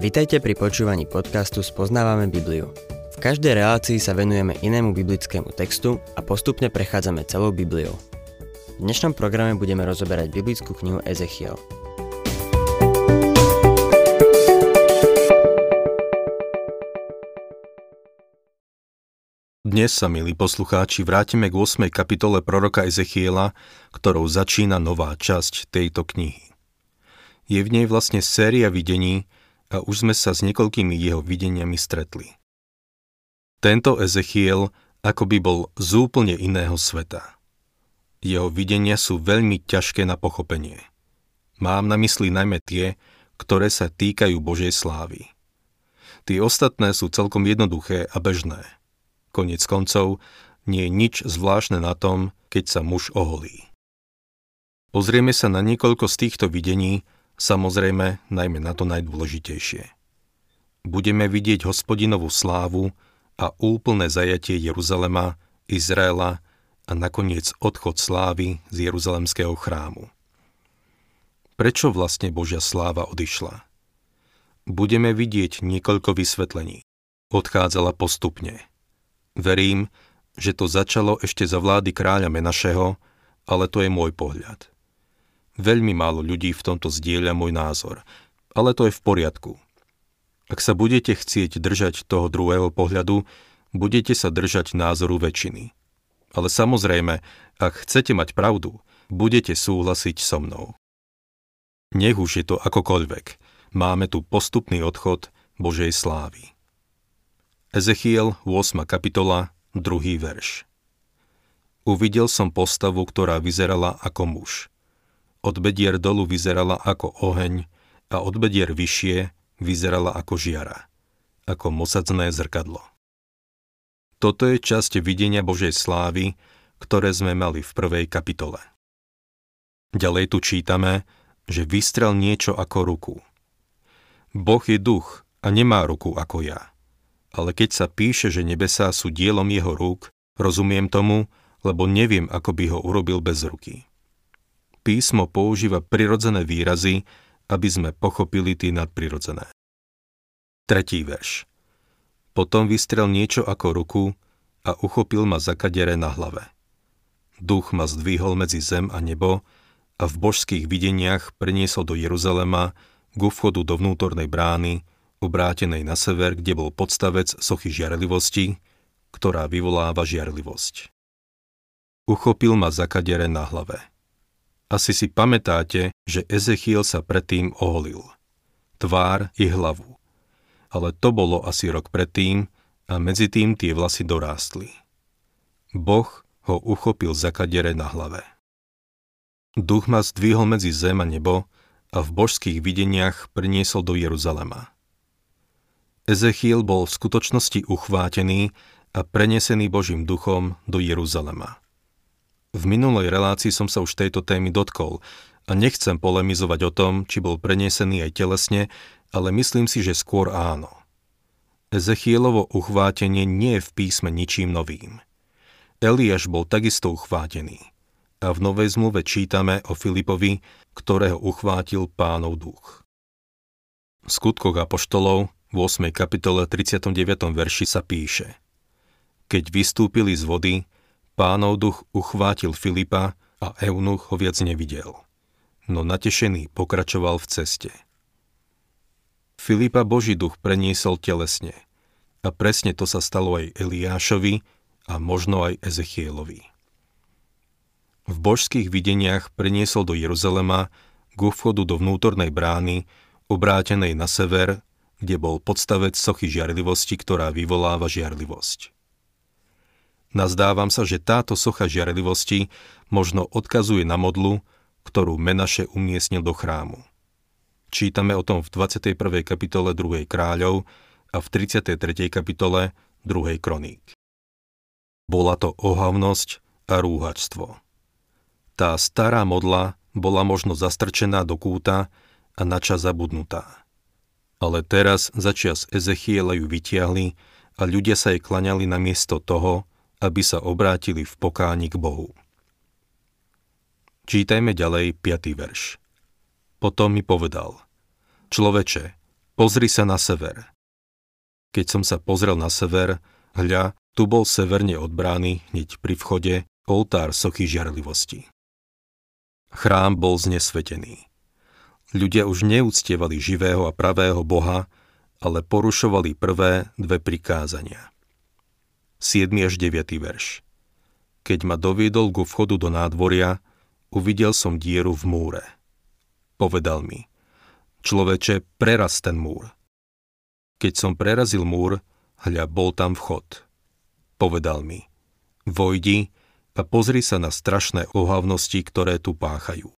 Vitajte pri počúvaní podcastu Spoznávame Bibliu. V každej relácii sa venujeme inému biblickému textu a postupne prechádzame celou Bibliou. V dnešnom programe budeme rozoberať biblickú knihu Ezechiel. Dnes sa, milí poslucháči, vrátime k 8. kapitole proroka Ezechiela, ktorou začína nová časť tejto knihy. Je v nej vlastne séria videní, a už sme sa s niekoľkými jeho videniami stretli. Tento Ezechiel by bol z úplne iného sveta. Jeho videnia sú veľmi ťažké na pochopenie. Mám na mysli najmä tie, ktoré sa týkajú Božej slávy. Tie ostatné sú celkom jednoduché a bežné. Konec koncov, nie je nič zvláštne na tom, keď sa muž oholí. Pozrieme sa na niekoľko z týchto videní, Samozrejme, najmä na to najdôležitejšie. Budeme vidieť hospodinovú slávu a úplné zajatie Jeruzalema, Izraela a nakoniec odchod slávy z Jeruzalemského chrámu. Prečo vlastne Božia sláva odišla? Budeme vidieť niekoľko vysvetlení. Odchádzala postupne. Verím, že to začalo ešte za vlády kráľa Menašeho, ale to je môj pohľad. Veľmi málo ľudí v tomto zdieľa môj názor, ale to je v poriadku. Ak sa budete chcieť držať toho druhého pohľadu, budete sa držať názoru väčšiny. Ale samozrejme, ak chcete mať pravdu, budete súhlasiť so mnou. Nech už je to akokoľvek, máme tu postupný odchod Božej slávy. Ezechiel 8. kapitola, 2. verš. Uvidel som postavu, ktorá vyzerala ako muž. Od bedier dolu vyzerala ako oheň a od bedier vyššie vyzerala ako žiara, ako mosadzné zrkadlo. Toto je časť videnia Božej slávy, ktoré sme mali v prvej kapitole. Ďalej tu čítame, že vystrel niečo ako ruku. Boh je duch a nemá ruku ako ja. Ale keď sa píše, že nebesá sú dielom jeho rúk, rozumiem tomu, lebo neviem, ako by ho urobil bez ruky písmo používa prirodzené výrazy, aby sme pochopili tie nadprirodzené. Tretí verš. Potom vystrel niečo ako ruku a uchopil ma za kadere na hlave. Duch ma zdvihol medzi zem a nebo a v božských videniach preniesol do Jeruzalema k vchodu do vnútornej brány, obrátenej na sever, kde bol podstavec sochy žiarlivosti, ktorá vyvoláva žiarlivosť. Uchopil ma za kadere na hlave. Asi si pamätáte, že Ezechiel sa predtým oholil. Tvár i hlavu. Ale to bolo asi rok predtým a medzi tým tie vlasy dorástli. Boh ho uchopil za kadere na hlave. Duch ma zdvihol medzi zem a nebo a v božských videniach priniesol do Jeruzalema. Ezechiel bol v skutočnosti uchvátený a prenesený Božím duchom do Jeruzalema. V minulej relácii som sa už tejto témy dotkol a nechcem polemizovať o tom, či bol prenesený aj telesne, ale myslím si, že skôr áno. Ezechielovo uchvátenie nie je v písme ničím novým. Eliáš bol takisto uchvátený. A v Novej zmluve čítame o Filipovi, ktorého uchvátil pánov duch. V skutkoch Apoštolov v 8. kapitole 39. verši sa píše Keď vystúpili z vody, Pánov duch uchvátil Filipa a Eunuch ho viac nevidel. No natešený pokračoval v ceste. Filipa Boží duch preniesol telesne. A presne to sa stalo aj Eliášovi a možno aj Ezechielovi. V božských videniach preniesol do Jeruzalema k vchodu do vnútornej brány, obrátenej na sever, kde bol podstavec sochy žiarlivosti, ktorá vyvoláva žiarlivosť. Nazdávam sa, že táto socha žiarlivosti možno odkazuje na modlu, ktorú Menaše umiestnil do chrámu. Čítame o tom v 21. kapitole 2. kráľov a v 33. kapitole 2. kroník. Bola to ohavnosť a rúhačstvo. Tá stará modla bola možno zastrčená do kúta a načas zabudnutá. Ale teraz začias Ezechiela ju vytiahli a ľudia sa jej klaňali namiesto toho, aby sa obrátili v pokáni k Bohu. Čítajme ďalej 5. verš. Potom mi povedal, človeče, pozri sa na sever. Keď som sa pozrel na sever, hľa, tu bol severne od brány, hneď pri vchode, oltár sochy žiarlivosti. Chrám bol znesvetený. Ľudia už neúctievali živého a pravého Boha, ale porušovali prvé dve prikázania. 7. až 9. verš Keď ma doviedol ku vchodu do nádvoria, uvidel som dieru v múre. Povedal mi, človeče, preraz ten múr. Keď som prerazil múr, hľa, bol tam vchod. Povedal mi, vojdi a pozri sa na strašné ohavnosti, ktoré tu páchajú.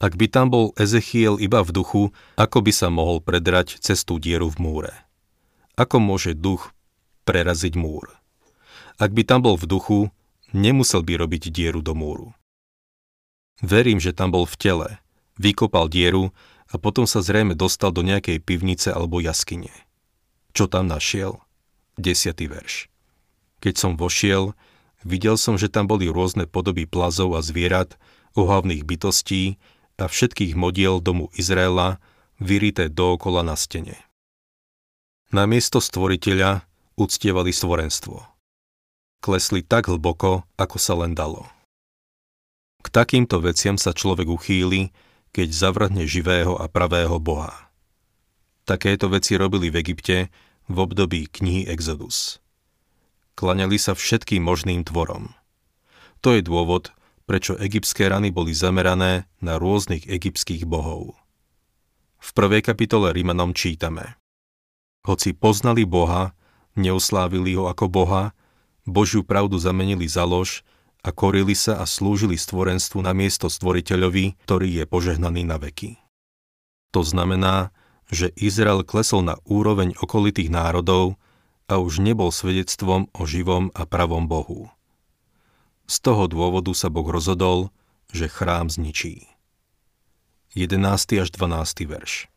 Ak by tam bol Ezechiel iba v duchu, ako by sa mohol predrať cez tú dieru v múre? Ako môže duch preraziť múr? Ak by tam bol v duchu, nemusel by robiť dieru do múru. Verím, že tam bol v tele, vykopal dieru a potom sa zrejme dostal do nejakej pivnice alebo jaskyne. Čo tam našiel? Desiatý verš. Keď som vošiel, videl som, že tam boli rôzne podoby plazov a zvierat, ohavných bytostí a všetkých modiel domu Izraela, vyrité dookola na stene. Na miesto stvoriteľa uctievali stvorenstvo. Klesli tak hlboko, ako sa len dalo. K takýmto veciam sa človek uchýli, keď zavrhne živého a pravého Boha. Takéto veci robili v Egypte v období knihy Exodus. Klaňali sa všetkým možným tvorom. To je dôvod, prečo egyptské rany boli zamerané na rôznych egyptských bohov. V prvej kapitole Rímanom čítame Hoci poznali Boha, neuslávili ho ako Boha, Božiu pravdu zamenili za lož a korili sa a slúžili stvorenstvu na miesto stvoriteľovi, ktorý je požehnaný na veky. To znamená, že Izrael klesol na úroveň okolitých národov a už nebol svedectvom o živom a pravom Bohu. Z toho dôvodu sa Boh rozhodol, že chrám zničí. 11. až 12. verš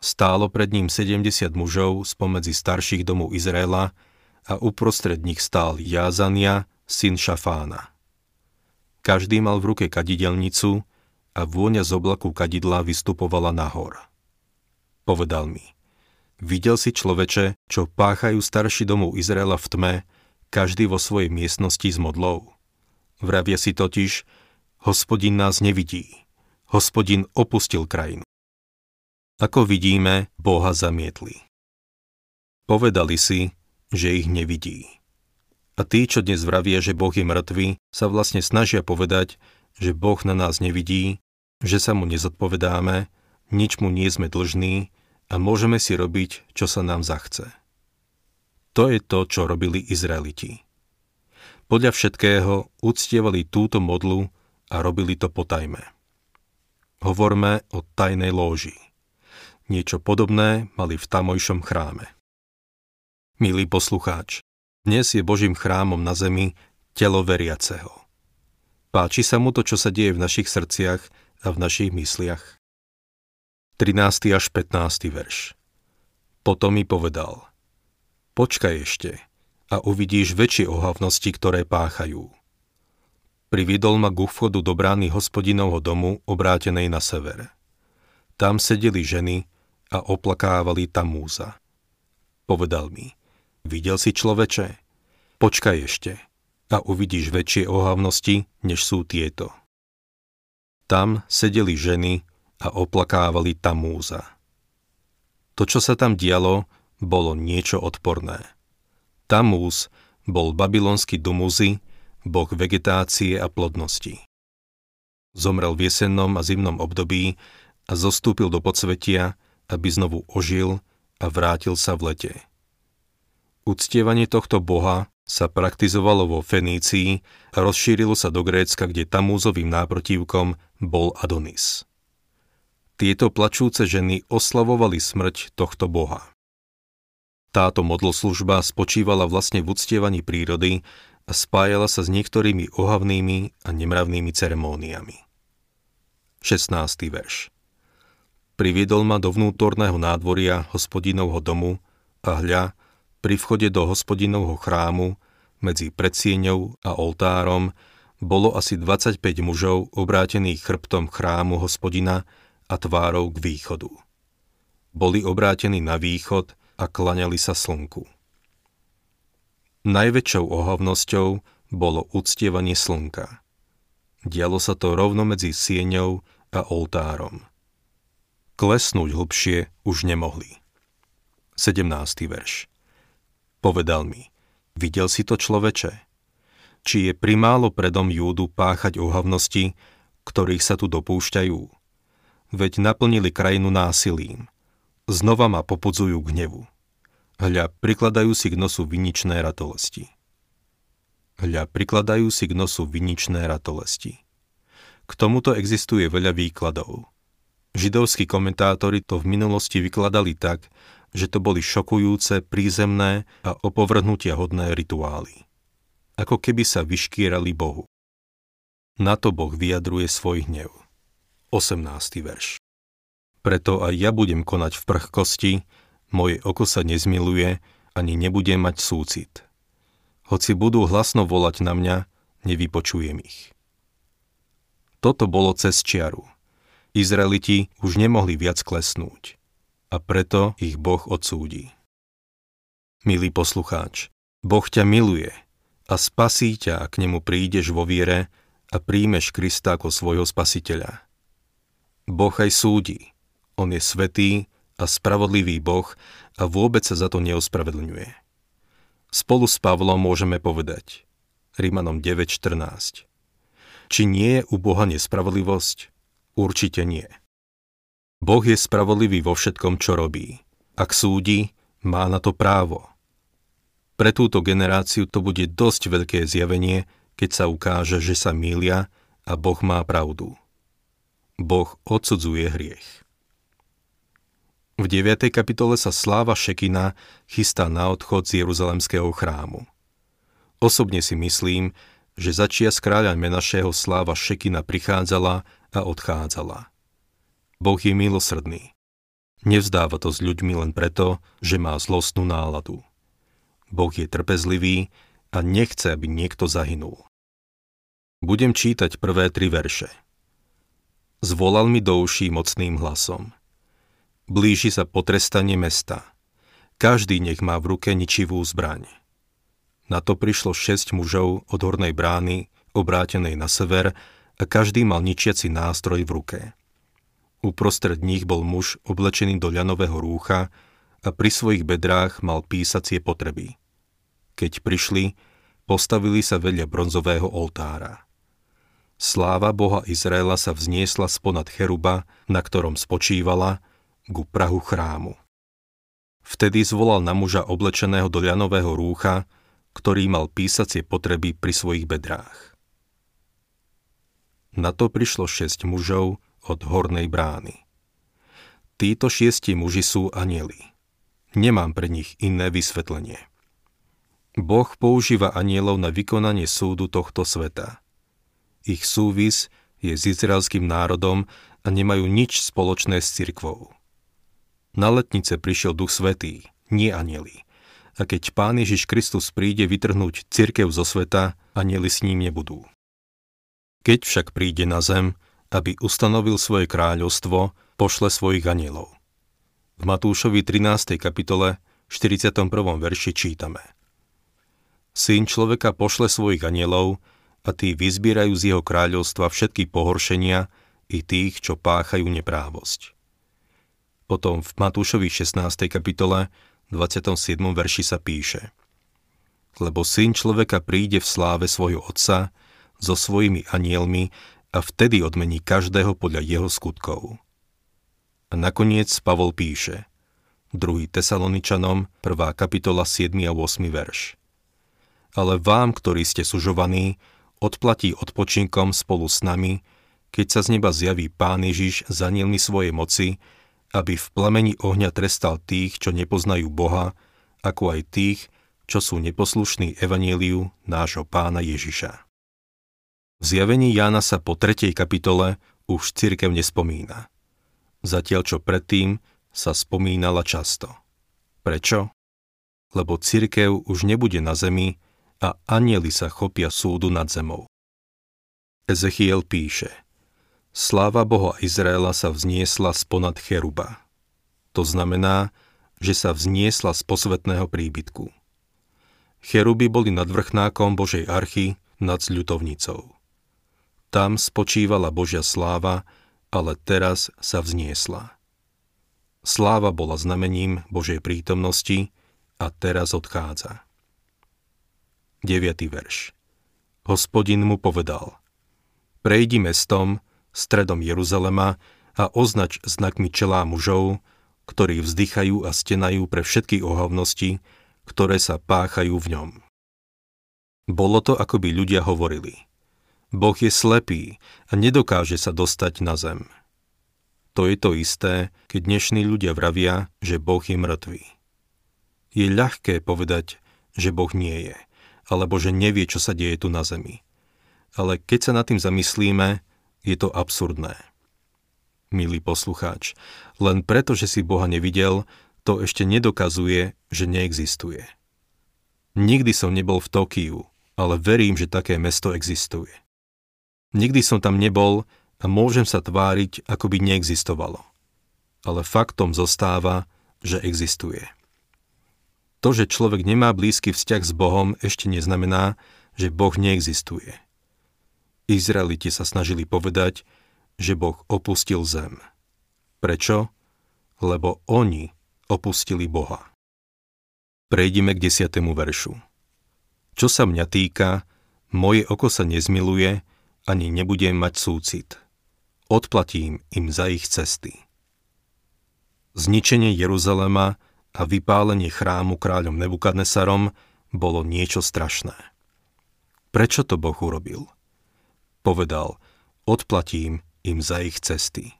Stálo pred ním 70 mužov spomedzi starších domov Izraela a uprostred nich stál Jázania, syn Šafána. Každý mal v ruke kadidelnicu a vôňa z oblaku kadidla vystupovala nahor povedal mi, videl si človeče, čo páchajú starší domov Izraela v tme, každý vo svojej miestnosti s modlou. Vravia si totiž, hospodin nás nevidí, hospodin opustil krajinu. Ako vidíme, Boha zamietli. Povedali si, že ich nevidí. A tí, čo dnes vravia, že Boh je mŕtvy, sa vlastne snažia povedať, že Boh na nás nevidí, že sa mu nezodpovedáme, nič mu nie sme dlžní a môžeme si robiť, čo sa nám zachce. To je to, čo robili Izraeliti. Podľa všetkého uctievali túto modlu a robili to potajme. Hovorme o tajnej lóži. Niečo podobné mali v tamojšom chráme. Milý poslucháč, dnes je Božím chrámom na zemi telo veriaceho. Páči sa mu to, čo sa deje v našich srdciach a v našich mysliach? 13. až 15. verš. Potom mi povedal, počkaj ešte a uvidíš väčšie ohavnosti, ktoré páchajú. Prividol ma k vchodu do brány hospodinovho domu obrátenej na sever. Tam sedeli ženy a oplakávali múza. Povedal mi, videl si človeče? Počkaj ešte a uvidíš väčšie ohavnosti, než sú tieto. Tam sedeli ženy a oplakávali Tamúza. To, čo sa tam dialo, bolo niečo odporné. Tamúz bol babylonský Dumuzi, boh vegetácie a plodnosti. Zomrel v jesennom a zimnom období a zostúpil do podsvetia, aby znovu ožil a vrátil sa v lete. Uctievanie tohto boha sa praktizovalo vo Fenícii a rozšírilo sa do Grécka, kde Tamúzovým náprotivkom bol Adonis tieto plačúce ženy oslavovali smrť tohto boha. Táto modloslužba spočívala vlastne v uctievaní prírody a spájala sa s niektorými ohavnými a nemravnými ceremóniami. 16. verš Priviedol ma do vnútorného nádvoria hospodinovho domu a hľa, pri vchode do hospodinovho chrámu, medzi predsieňou a oltárom, bolo asi 25 mužov obrátených chrbtom chrámu hospodina a tvárou k východu. boli obrátení na východ a klaňali sa slnku. Najväčšou ohavnosťou bolo uctievanie slnka. Dialo sa to rovno medzi sieňou a oltárom. Klesnúť hlbšie už nemohli. 17. verš Povedal mi, videl si to človeče? Či je primálo predom Júdu páchať ohavnosti, ktorých sa tu dopúšťajú? Veď naplnili krajinu násilím – Znova ma popudzujú k hnevu. Hľa, prikladajú si k nosu viničné ratolesti. Hľa, prikladajú si k nosu viničné ratolesti. K tomuto existuje veľa výkladov. Židovskí komentátori to v minulosti vykladali tak, že to boli šokujúce, prízemné a opovrhnutia hodné rituály. Ako keby sa vyškierali Bohu. Na to Boh vyjadruje svoj hnev. 18. verš. Preto aj ja budem konať v prchkosti, moje oko sa nezmiluje, ani nebudem mať súcit. Hoci budú hlasno volať na mňa, nevypočujem ich. Toto bolo cez čiaru. Izraeliti už nemohli viac klesnúť a preto ich Boh odsúdi. Milý poslucháč, Boh ťa miluje a spasí ťa, ak nemu prídeš vo viere a príjmeš Krista ako svojho spasiteľa. Boh aj súdi, on je svetý a spravodlivý Boh a vôbec sa za to neospravedlňuje. Spolu s Pavlom môžeme povedať Rímanom 9.14 Či nie je u Boha nespravodlivosť? Určite nie. Boh je spravodlivý vo všetkom, čo robí. Ak súdi, má na to právo. Pre túto generáciu to bude dosť veľké zjavenie, keď sa ukáže, že sa mília a Boh má pravdu. Boh odsudzuje hriech. V 9. kapitole sa sláva Šekina chystá na odchod z Jeruzalemského chrámu. Osobne si myslím, že začias kráľa Menašeho sláva Šekina prichádzala a odchádzala. Boh je milosrdný. Nevzdáva to s ľuďmi len preto, že má zlostnú náladu. Boh je trpezlivý a nechce, aby niekto zahynul. Budem čítať prvé tri verše. Zvolal mi do uší mocným hlasom – Blíži sa potrestanie mesta. Každý nech má v ruke ničivú zbraň. Na to prišlo šesť mužov od hornej brány, obrátenej na sever, a každý mal ničiaci nástroj v ruke. Uprostred nich bol muž oblečený do ľanového rúcha a pri svojich bedrách mal písacie potreby. Keď prišli, postavili sa vedľa bronzového oltára. Sláva Boha Izraela sa vzniesla sponad cheruba, na ktorom spočívala, ku prahu chrámu. Vtedy zvolal na muža oblečeného do ľanového rúcha, ktorý mal písacie potreby pri svojich bedrách. Na to prišlo šesť mužov od hornej brány. Títo šiesti muži sú anieli. Nemám pre nich iné vysvetlenie. Boh používa anielov na vykonanie súdu tohto sveta. Ich súvis je s izraelským národom a nemajú nič spoločné s cirkvou. Na letnice prišiel Duch Svetý, nie anieli. A keď Pán Ježiš Kristus príde vytrhnúť cirkev zo sveta, anieli s ním nebudú. Keď však príde na zem, aby ustanovil svoje kráľovstvo, pošle svojich anielov. V Matúšovi 13. kapitole 41. verši čítame. Syn človeka pošle svojich anielov a tí vyzbierajú z jeho kráľovstva všetky pohoršenia i tých, čo páchajú neprávosť. Potom v Matúšovi 16. kapitole 27. verši sa píše Lebo syn človeka príde v sláve svojho otca so svojimi anielmi a vtedy odmení každého podľa jeho skutkov. A nakoniec Pavol píše 2. Tesaloničanom 1. kapitola 7. a 8. verš Ale vám, ktorí ste sužovaní, odplatí odpočinkom spolu s nami, keď sa z neba zjaví Pán Ježiš za anielmi svojej moci aby v plameni ohňa trestal tých, čo nepoznajú Boha, ako aj tých, čo sú neposlušní evaníliu nášho pána Ježiša. V zjavení Jána sa po tretej kapitole už cirkev nespomína. Zatiaľ čo predtým sa spomínala často. Prečo? Lebo cirkev už nebude na zemi a anieli sa chopia súdu nad zemou. Ezechiel píše – Sláva Boha Izraela sa vzniesla sponad cheruba. To znamená, že sa vzniesla z posvetného príbytku. Cheruby boli nad vrchnákom Božej archy nad ľutovnicou. Tam spočívala Božia sláva, ale teraz sa vzniesla. Sláva bola znamením Božej prítomnosti a teraz odchádza. 9. verš Hospodin mu povedal Prejdi mestom, stredom Jeruzalema a označ znakmi čelá mužov, ktorí vzdychajú a stenajú pre všetky ohavnosti, ktoré sa páchajú v ňom. Bolo to, ako by ľudia hovorili. Boh je slepý a nedokáže sa dostať na zem. To je to isté, keď dnešní ľudia vravia, že Boh je mŕtvý. Je ľahké povedať, že Boh nie je, alebo že nevie, čo sa deje tu na zemi. Ale keď sa nad tým zamyslíme, je to absurdné. Milý poslucháč, len preto, že si Boha nevidel, to ešte nedokazuje, že neexistuje. Nikdy som nebol v Tokiu, ale verím, že také mesto existuje. Nikdy som tam nebol a môžem sa tváriť, ako by neexistovalo. Ale faktom zostáva, že existuje. To, že človek nemá blízky vzťah s Bohom, ešte neznamená, že Boh neexistuje. Izraeliti sa snažili povedať, že Boh opustil zem. Prečo? Lebo oni opustili Boha. Prejdime k desiatému veršu. Čo sa mňa týka, moje oko sa nezmiluje, ani nebudem mať súcit odplatím im za ich cesty. Zničenie Jeruzalema a vypálenie chrámu kráľom Nebukadnesarom bolo niečo strašné. Prečo to Boh urobil? Povedal, odplatím im za ich cesty.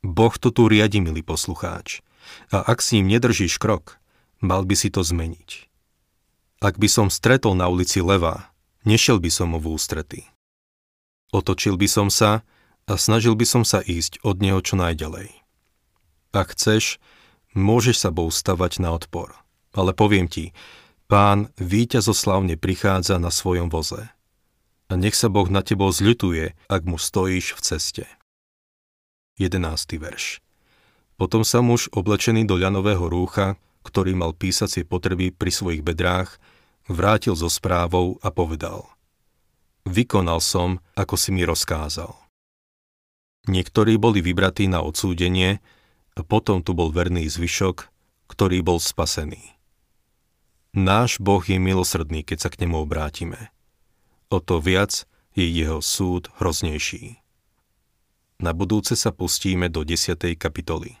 Boh to tu riadi, milý poslucháč, a ak si ním nedržíš krok, mal by si to zmeniť. Ak by som stretol na ulici leva, nešiel by som mu v ústrety. Otočil by som sa a snažil by som sa ísť od neho čo najďalej. Ak chceš, môžeš sa Bohu stavať na odpor. Ale poviem ti, pán víťazoslavne prichádza na svojom voze. A nech sa Boh na tebou zľutuje, ak mu stojíš v ceste. 11. verš Potom sa muž oblečený do ľanového rúcha, ktorý mal písacie potreby pri svojich bedrách, vrátil so správou a povedal Vykonal som, ako si mi rozkázal. Niektorí boli vybratí na odsúdenie a potom tu bol verný zvyšok, ktorý bol spasený. Náš Boh je milosrdný, keď sa k nemu obrátime. O to viac je jeho súd hroznejší. Na budúce sa pustíme do 10. kapitoly.